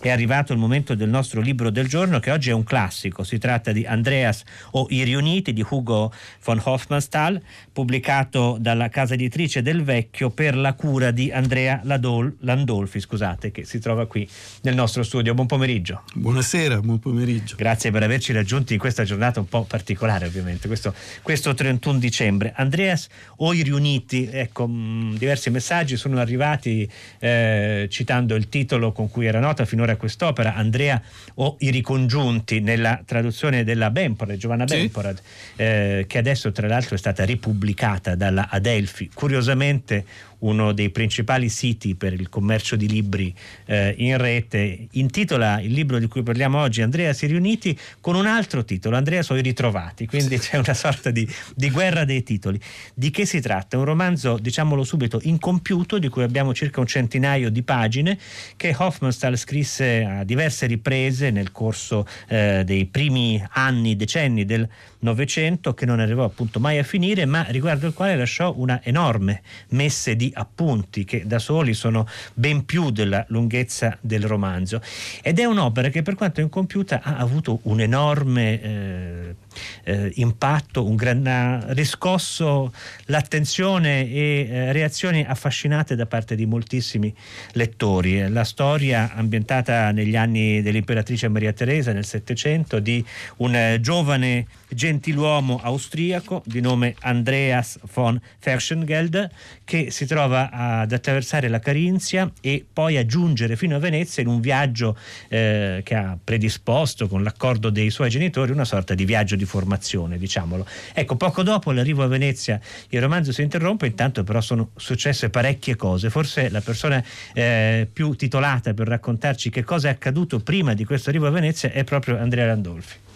è arrivato il momento del nostro libro del giorno che oggi è un classico. Si tratta di Andreas o I riuniti di Hugo von Hofmannsthal, pubblicato dalla casa editrice del Vecchio per la cura di Andrea Ladol, Landolfi, scusate, che si trova qui nel nostro studio. Buon pomeriggio. Buonasera, buon pomeriggio. Grazie per averci raggiunti in questa giornata un po' particolare, ovviamente, questo, questo 31 dicembre. Andreas o I riuniti, ecco, mh, diversi messaggi sono arrivati eh, citando il titolo con cui era nota finora quest'opera, Andrea o i ricongiunti, nella traduzione della Bemporad, Giovanna sì. Bemporad, eh, che adesso tra l'altro è stata ripubblicata dalla Adelphi. Curiosamente uno dei principali siti per il commercio di libri eh, in rete, intitola il libro di cui parliamo oggi Andrea si riuniti con un altro titolo, Andrea sono i ritrovati, quindi c'è una sorta di, di, guerra dei titoli. Di che si tratta? Un romanzo, diciamolo subito, incompiuto, di cui abbiamo circa un centinaio di pagine, che Hoffmannsthal scrisse a diverse riprese nel corso eh, dei primi anni, decenni del Novecento, che non arrivò appunto mai a finire, ma riguardo il quale lasciò una enorme messe di appunti che da soli sono ben più della lunghezza del romanzo. Ed è un'opera che per quanto incompiuta ha avuto un enorme eh, eh, impatto, un gran, ha riscosso l'attenzione e eh, reazioni affascinate da parte di moltissimi lettori. La storia ambientata negli anni dell'imperatrice Maria Teresa nel Settecento di un eh, giovane gentiluomo austriaco di nome Andreas von Ferschengeld che si trova ad attraversare la Carinzia e poi a giungere fino a Venezia in un viaggio eh, che ha predisposto con l'accordo dei suoi genitori una sorta di viaggio di formazione, diciamolo. Ecco, poco dopo l'arrivo a Venezia il romanzo si interrompe, intanto però sono successe parecchie cose. Forse la persona eh, più titolata per raccontarci che cosa è accaduto prima di questo arrivo a Venezia è proprio Andrea Randolfi.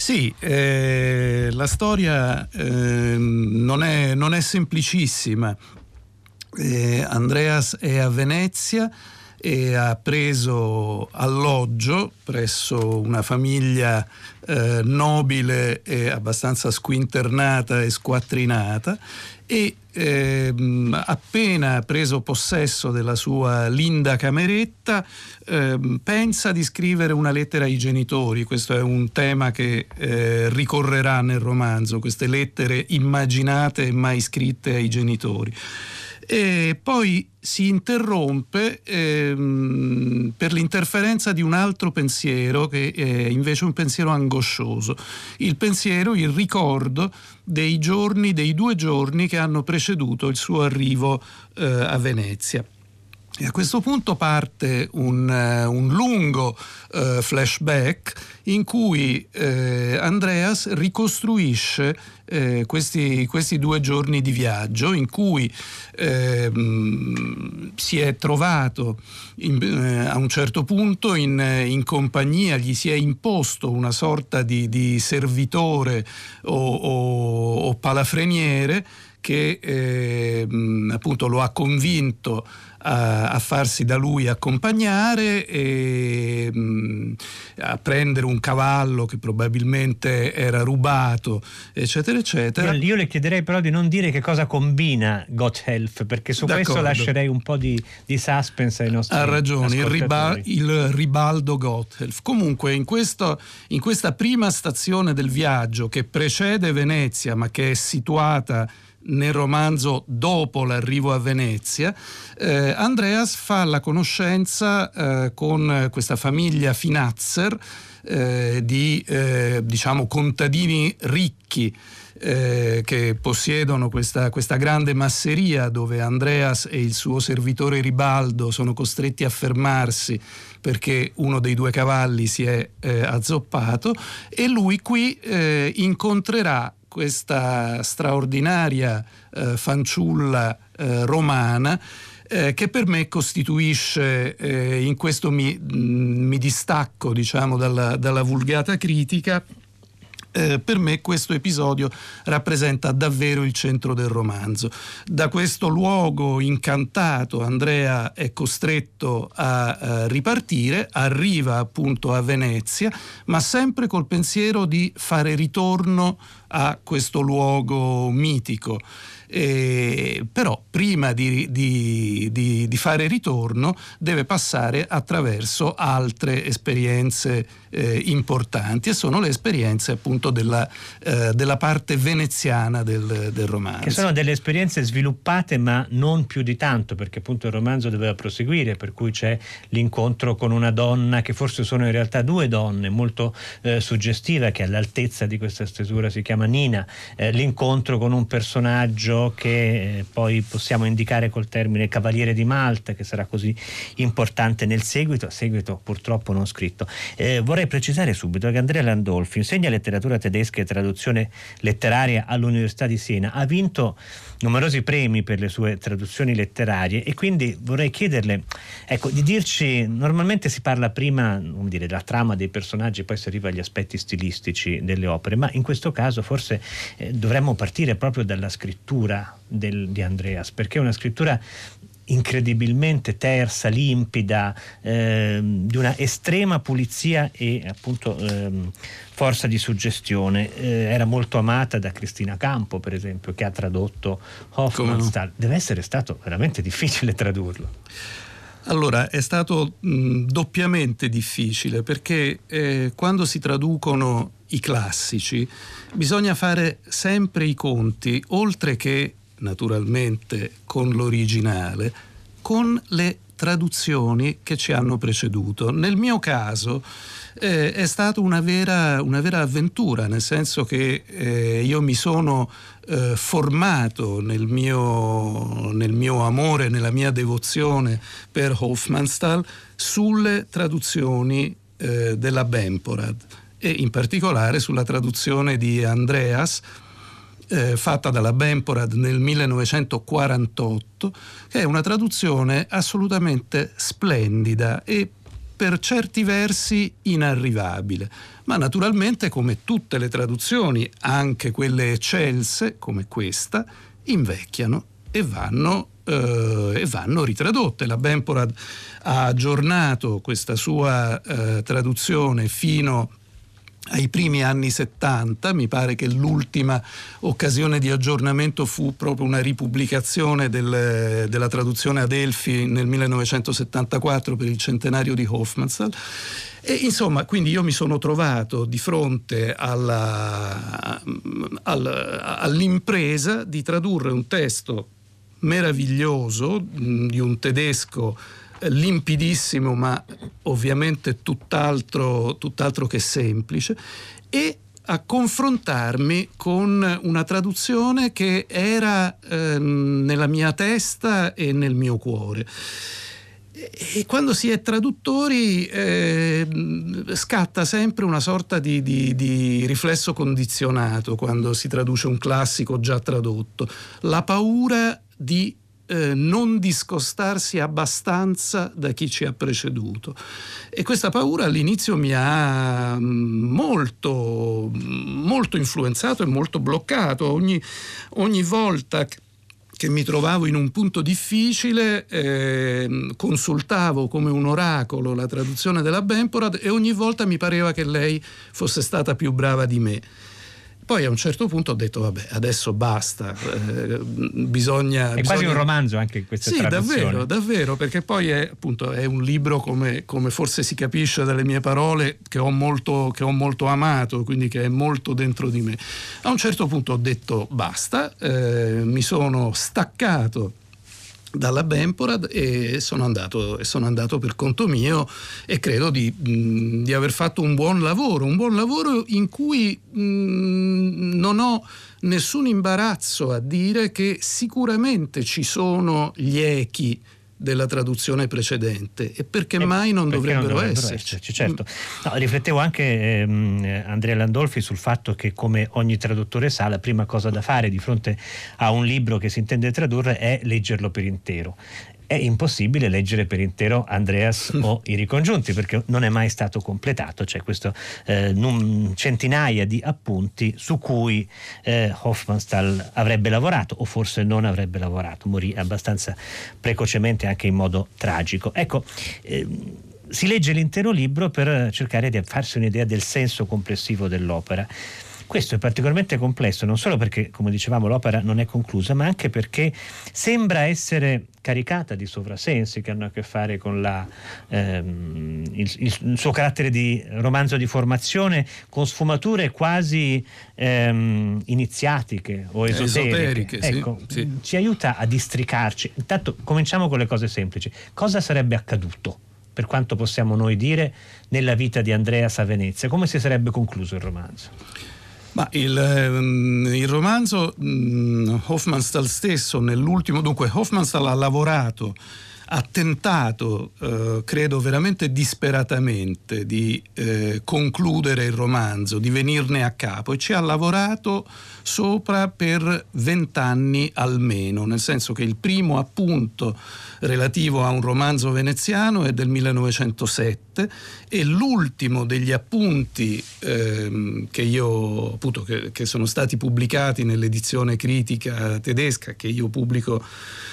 Sì, eh, la storia eh, non, è, non, è, semplicissima. Eh, Andreas è a Venezia e ha preso alloggio presso una famiglia eh, nobile e abbastanza squinternata e squattrinata e ehm, appena preso possesso della sua linda cameretta ehm, pensa di scrivere una lettera ai genitori, questo è un tema che eh, ricorrerà nel romanzo, queste lettere immaginate e mai scritte ai genitori e poi si interrompe ehm, per l'interferenza di un altro pensiero che è invece un pensiero angoscioso, il pensiero, il ricordo dei giorni, dei due giorni che hanno preceduto il suo arrivo eh, a Venezia. E a questo punto parte un, uh, un lungo uh, flashback in cui uh, Andreas ricostruisce questi, questi, due giorni di viaggio in cui ehm, si è trovato in, a un certo punto in, in, compagnia, gli si è imposto una sorta di, di servitore o, o, o palafreniere che eh, appunto lo ha convinto a, a, farsi da lui accompagnare e mh, a prendere un cavallo che probabilmente era rubato, eccetera, eccetera. Io, io le chiederei però di non dire che cosa combina Gotthelf, perché su D'accordo. questo lascerei un po' di, di suspense ai nostri Ha ragione, il, riba, il, ribaldo Gotthelf. Comunque in, questo, in questa prima stazione del viaggio che precede Venezia, ma che è situata nel romanzo dopo l'arrivo a Venezia, eh, Andreas fa la conoscenza eh, con questa famiglia Finazzer eh, di eh, diciamo contadini ricchi. Eh, che possiedono questa, questa, grande masseria dove Andreas e il suo servitore Ribaldo sono costretti a fermarsi perché uno dei due cavalli si è eh, azzoppato e lui qui eh, incontrerà questa straordinaria eh, fanciulla eh, romana eh, che per me costituisce, eh, in questo mi, mh, mm, mi distacco diciamo, dalla, dalla vulgata critica, eh, per me questo episodio rappresenta davvero il centro del romanzo. Da questo luogo incantato Andrea è costretto a, a eh, ripartire, arriva appunto a Venezia, ma sempre col pensiero di fare ritorno a questo luogo mitico. Eh, però prima di, di, di, di, fare ritorno deve passare attraverso altre esperienze eh, importanti e sono le esperienze appunto della, eh, della parte veneziana del, del, romanzo. Che sono delle esperienze sviluppate ma non più di tanto perché appunto il romanzo doveva proseguire per cui c'è l'incontro con una donna che forse sono in realtà due donne molto eh, suggestiva che all'altezza di questa stesura si chiama Nina, eh, l'incontro con un personaggio che eh, poi possiamo indicare col termine Cavaliere di Malta, che sarà così importante nel seguito, seguito purtroppo non scritto. Eh, vorrei precisare subito che Andrea Landolfi insegna letteratura tedesca e traduzione letteraria all'Università di Siena, ha vinto numerosi premi per le sue traduzioni letterarie e quindi vorrei chiederle ecco, di dirci, normalmente si parla prima dire, della trama dei personaggi, poi si arriva agli aspetti stilistici delle opere, ma in questo caso forse eh, dovremmo partire proprio dalla scrittura del, di Andreas, perché è una scrittura incredibilmente tersa, limpida, ehm, di una estrema pulizia e appunto ehm, forza di suggestione. Eh, era molto amata da Cristina Campo, per esempio, che ha tradotto Hoffmannsthal. Deve essere stato veramente difficile tradurlo. Allora, è stato mh, doppiamente difficile perché eh, quando si traducono i classici bisogna fare sempre i conti, oltre che naturalmente con l'originale, con le traduzioni che ci hanno preceduto. Nel mio caso eh, è stata una vera, una vera, avventura, nel senso che eh, io mi sono eh, formato nel mio, nel mio, amore, nella mia devozione per Hofmannsthal sulle traduzioni eh, della Bemporad e in particolare sulla traduzione di Andreas eh, fatta dalla Bemporad nel 1948, che è una traduzione assolutamente splendida e per certi versi inarrivabile, ma naturalmente come tutte le traduzioni, anche quelle eccelse come questa, invecchiano e vanno, eh, e vanno ritradotte. La Bemporad ha aggiornato questa sua eh, traduzione fino a ai primi anni 70, mi pare che l'ultima occasione di aggiornamento fu proprio una ripubblicazione del, della traduzione ad Elfi nel 1974 per il centenario di Hofmannsthal. E insomma, quindi io mi sono trovato di fronte alla, alla, all'impresa di tradurre un testo meraviglioso di un tedesco limpidissimo ma ovviamente tutt'altro, tutt'altro che semplice e a confrontarmi con una traduzione che era eh, nella mia testa e nel mio cuore. E quando si è traduttori eh, scatta sempre una sorta di, di, di, riflesso condizionato quando si traduce un classico già tradotto, la paura di eh, non discostarsi abbastanza da chi ci ha preceduto. E questa paura all'inizio mi ha mm, molto, molto influenzato e molto bloccato. Ogni, ogni volta che mi trovavo in un punto difficile, eh, consultavo come un oracolo la traduzione della Bemporad e ogni volta mi pareva che lei fosse stata più brava di me. Poi a un certo punto ho detto, vabbè, adesso basta, eh, bisogna... È bisogna... quasi un romanzo anche questa sì, traduzione. davvero, davvero, perché poi è, appunto, è un libro, come, come, forse si capisce dalle mie parole, che ho, molto, che ho, molto, amato, quindi che è molto dentro di me. A un certo punto ho detto, basta, eh, mi sono staccato dalla Bemporad e sono andato, sono andato per conto mio e credo di, di, aver fatto un buon lavoro, un buon lavoro in cui non ho nessun imbarazzo a dire che sicuramente ci sono gli echi della traduzione precedente e perché eh, mai non perché dovrebbero, non dovrebbero esserci. esserci certo. no, riflettevo anche ehm, Andrea Landolfi sul fatto che come ogni traduttore sa la prima cosa da fare di fronte a un libro che si intende tradurre è leggerlo per intero è impossibile leggere per intero Andreas o i ricongiunti perché non è mai stato completato, c'è questo eh, num, centinaia di appunti su cui eh, Hofmannsthal avrebbe lavorato o forse non avrebbe lavorato, morì abbastanza precocemente anche in modo tragico. Ecco, eh, si legge l'intero libro per cercare di farsi un'idea del senso complessivo dell'opera. Questo è particolarmente complesso, non solo perché, come dicevamo, l'opera non è conclusa, ma anche perché sembra essere caricata di sovrasensi che hanno a che fare con la, ehm, il, il, suo carattere di romanzo di formazione, con sfumature quasi ehm, iniziatiche o esoteriche. esoteriche ecco, sì, sì. Ci aiuta a districarci. Intanto cominciamo con le cose semplici. Cosa sarebbe accaduto? per quanto possiamo noi dire, nella vita di Andreas a Venezia? Come si sarebbe concluso il romanzo? Ma il, ehm, il, romanzo Hofmannsthal stesso nell'ultimo, dunque Hofmannsthal ha lavorato ha tentato, eh, credo veramente disperatamente, di eh, concludere il romanzo, di venirne a capo e ci ha lavorato sopra per vent'anni almeno, nel senso che il primo appunto relativo a un romanzo veneziano è del 1907 e l'ultimo degli appunti eh, che io appunto che, che sono stati pubblicati nell'edizione critica tedesca che io pubblico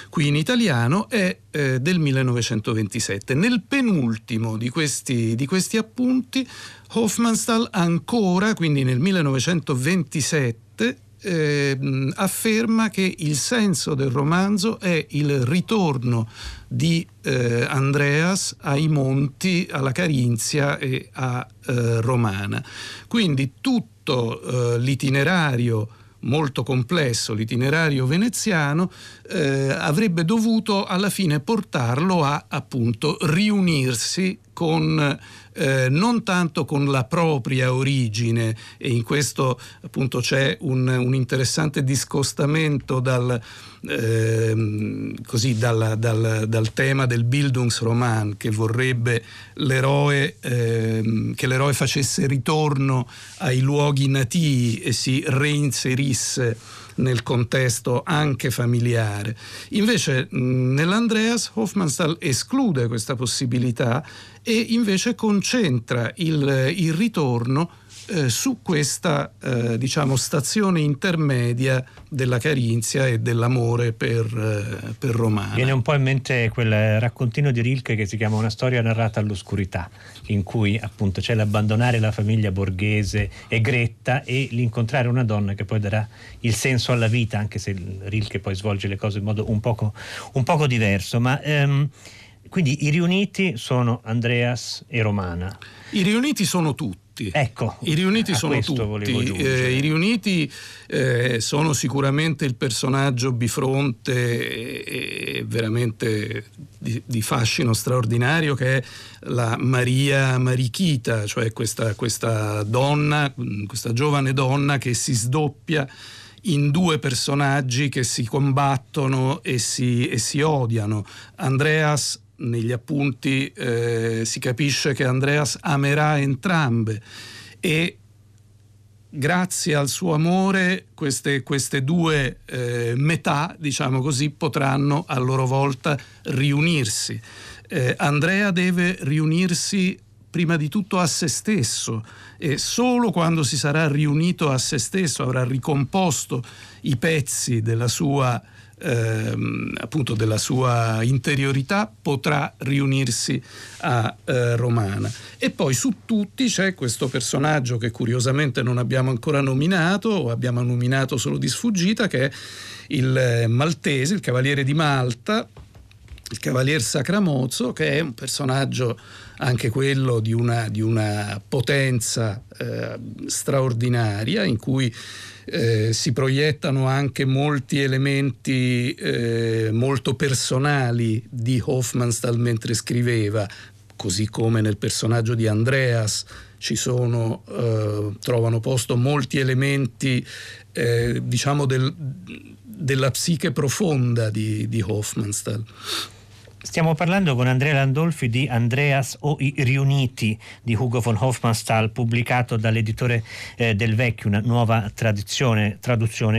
qui in italiano è eh, del 1927. Nel penultimo di questi, di questi appunti Hofmannsthal ancora, quindi nel 1927, eh, afferma che il senso del romanzo è il ritorno di eh, Andreas ai monti, alla Carinzia e a eh, Romana. Quindi tutto eh, l'itinerario molto complesso, l'itinerario veneziano, eh, avrebbe dovuto alla fine portarlo a appunto riunirsi con eh, non tanto con la propria origine e in questo appunto c'è un, un interessante discostamento dal, eh, così, dal, dal, dal, tema del Bildungsroman che vorrebbe l'eroe, eh, che l'eroe facesse ritorno ai luoghi nativi e si reinserisse nel contesto anche familiare. Invece nell'Andreas Hofmannsthal esclude questa possibilità e invece concentra il, il ritorno eh, su questa eh, diciamo, stazione intermedia della Carinzia e dell'amore per, eh, per Romana. Viene un po' in mente quel raccontino di Rilke che si chiama Una storia narrata all'oscurità, in cui appunto c'è l'abbandonare la famiglia borghese e gretta e l'incontrare una donna che poi darà il senso alla vita, anche se Rilke poi svolge le cose in modo un poco, un poco diverso. Ma, ehm, quindi i riuniti sono Andreas e Romana. I riuniti sono tutti tutti. Ecco, I riuniti sono tutti. Eh, I riuniti eh, sono sicuramente il personaggio bifronte e, e veramente di, di, fascino straordinario che è la Maria Marichita, cioè questa, questa donna, questa giovane donna che si sdoppia in due personaggi che si combattono e si, e si odiano. Andreas negli appunti eh, si capisce che Andreas amerà entrambe e grazie al suo amore queste, queste due eh, metà, diciamo così, potranno a loro volta riunirsi. Eh, Andrea deve riunirsi prima di tutto a se stesso e solo quando si sarà riunito a se stesso avrà ricomposto i pezzi della sua ehm, appunto della sua interiorità potrà riunirsi a eh, Romana. E poi su tutti c'è questo personaggio che curiosamente non abbiamo ancora nominato o abbiamo nominato solo di sfuggita che è il eh, maltese, il cavaliere di Malta, il cavalier Sacramozzo, che è un personaggio anche quello di una, di una potenza eh, straordinaria in cui eh, si proiettano anche molti elementi eh, molto personali di Hofmannsthal mentre scriveva, così come nel personaggio di Andreas ci sono, eh, trovano posto molti elementi eh, diciamo del, della psiche profonda di, di Hofmannsthal. Stiamo parlando con Andrea Landolfi di Andreas o i riuniti di Hugo von Hofmannsthal, pubblicato dall'editore eh, del Vecchio, una nuova traduzione,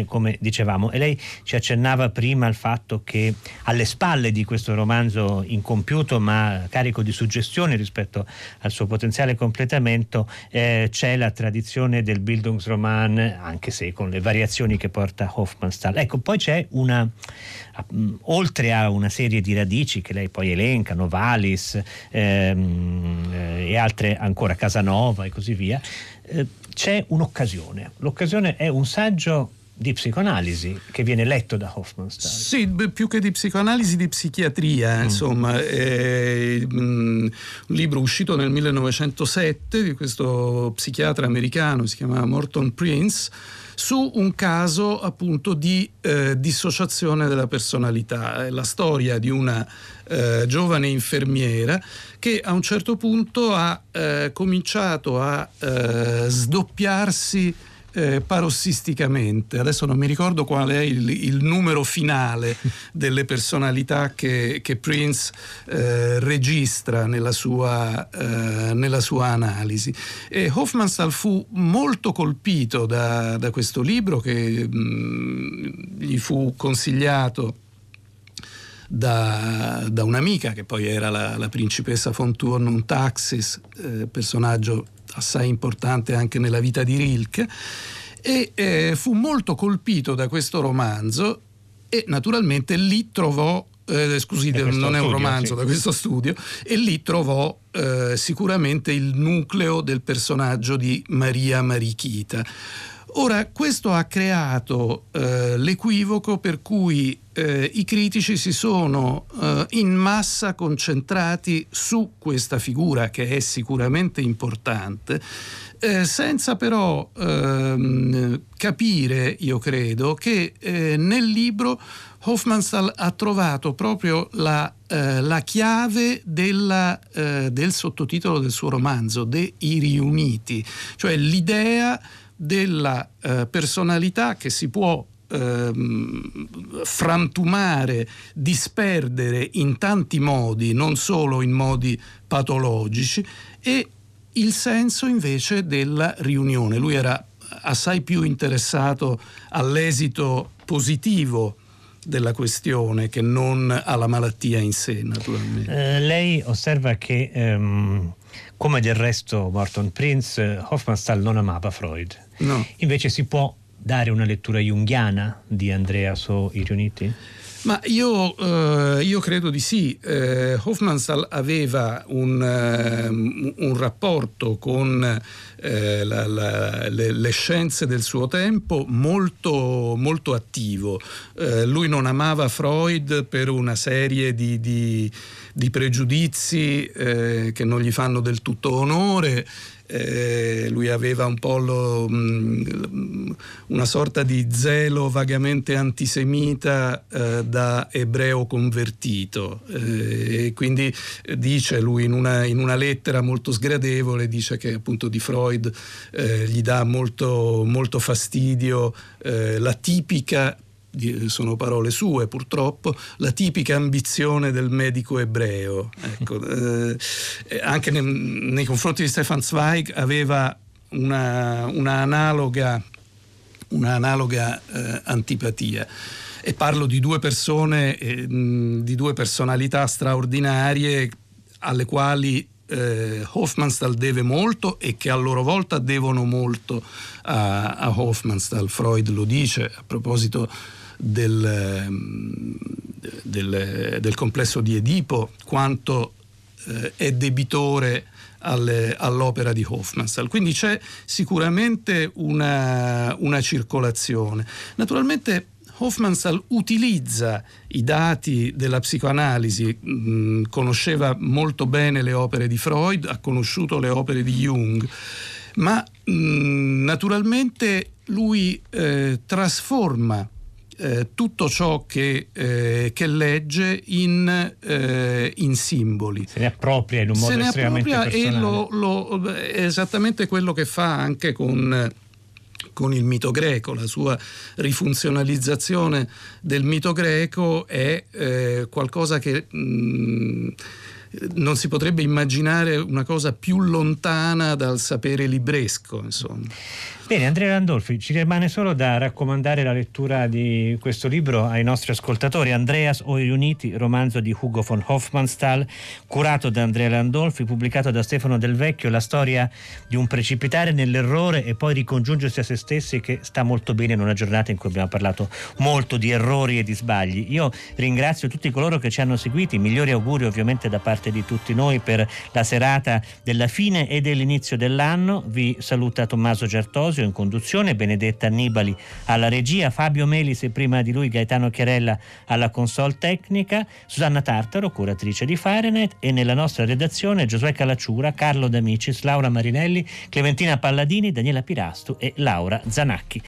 come dicevamo. E lei ci accennava prima al fatto che alle spalle di questo romanzo incompiuto ma carico di suggestioni rispetto al suo potenziale completamento eh, c'è la tradizione del Bildungsroman, anche se con le variazioni che porta Hofmannsthal. Ecco, poi c'è una, oltre a una serie di radici che lei poi elenca, Novalis ehm, eh, e altre ancora, Casanova e così via, eh, c'è un'occasione. L'occasione è un saggio di psicoanalisi che viene letto da Hofmannsthal. Sì, più che di psicoanalisi, di psichiatria, mm. insomma, è mm, un libro uscito nel 1907 di questo psichiatra americano, si chiama Morton Prince, su un caso appunto di eh, dissociazione della personalità. È la storia di una eh, giovane infermiera che a un certo punto ha eh, cominciato a eh, sdoppiarsi eh, parossisticamente. Adesso non mi ricordo qual è il, il numero finale delle personalità che, che Prince eh, registra nella sua, eh, nella sua, analisi. E Hofmannsthal fu molto colpito da, da questo libro che mh, mm, gli fu consigliato da, da, un'amica che poi era la, la principessa von Thurn Taxis, eh, personaggio assai importante anche nella vita di Rilke e eh, fu molto colpito da questo romanzo e naturalmente lì trovò eh, scusi, non studio, è un romanzo sì. da questo studio, e lì trovò eh, sicuramente il nucleo del personaggio di Maria Marichita. Ora, questo ha creato eh, l'equivoco per cui eh, i critici si sono eh, in massa concentrati su questa figura che è sicuramente importante, eh, senza però ehm, capire, io credo, che eh, nel libro Hofmannsthal ha trovato proprio la, eh, la chiave della, del sottotitolo del suo romanzo, De I riuniti, cioè l'idea della eh, personalità che si può ehm, frantumare, disperdere in tanti modi, non solo in modi patologici, e il senso invece della riunione. Lui era assai più interessato all'esito positivo della questione che non alla malattia in sé, naturalmente. Eh, lei osserva che, ehm, come del resto Morton Prince, Hofmannsthal non amava Freud. No. Invece si può dare una lettura junghiana di Andrea So i riuniti? Ma io, eh, io, credo di sì. Eh, Hofmannsthal aveva un, um, un rapporto con eh, la, la, le, le, scienze del suo tempo molto, molto attivo. Eh, lui non amava Freud per una serie di, di, di pregiudizi eh, che non gli fanno del tutto onore eh, lui aveva un po' lo, mh, mm, una sorta di zelo vagamente antisemita eh, da ebreo convertito. Eh, e quindi dice lui in una, in una, lettera molto sgradevole dice che appunto di Freud eh, gli dà molto, molto fastidio eh, la tipica sono parole sue purtroppo, la tipica ambizione del medico ebreo. Ecco, eh, anche ne, nei confronti di Stefan Zweig aveva una, una analoga, una analoga eh, antipatia. E parlo di due persone, eh, di due personalità straordinarie alle quali eh, Hofmannsthal deve molto e che a loro volta devono molto a, a Hofmannsthal. Freud lo dice a proposito del, del, del complesso di Edipo, quanto eh, è debitore alle, all'opera di Hofmannsthal. Quindi c'è sicuramente una, una circolazione. Naturalmente Hofmannsthal utilizza i dati della psicoanalisi, mh, mm, conosceva molto bene le opere di Freud, ha conosciuto le opere di Jung, ma mh, mm, naturalmente lui eh, trasforma eh, tutto ciò che, eh, che legge in, eh, in, simboli. Se ne appropria in un modo Se ne appropria e lo, lo, è esattamente quello che fa anche con con il mito greco, la sua rifunzionalizzazione del mito greco è eh, qualcosa che mh, mm, non si potrebbe immaginare una cosa più lontana dal sapere libresco. Insomma. Bene, Andrea Landolfi, ci rimane solo da raccomandare la lettura di questo libro ai nostri ascoltatori. Andreas o i riuniti, romanzo di Hugo von Hofmannsthal, curato da Andrea Landolfi, pubblicato da Stefano Del Vecchio, la storia di un precipitare nell'errore e poi ricongiungersi a se stessi che sta molto bene in una giornata in cui abbiamo parlato molto di errori e di sbagli. Io ringrazio tutti coloro che ci hanno seguiti, migliori auguri ovviamente da parte di tutti noi per la serata della fine e dell'inizio dell'anno. Vi saluta Tommaso Giartosio in conduzione, Benedetta Annibali alla regia, Fabio Melis e prima di lui Gaetano Chiarella alla console tecnica, Susanna Tartaro, curatrice di Fahrenheit e nella nostra redazione Giosuè Calacciura, Carlo D'Amicis, Laura Marinelli, Clementina Palladini, Daniela Pirastu e Laura Zanacchi.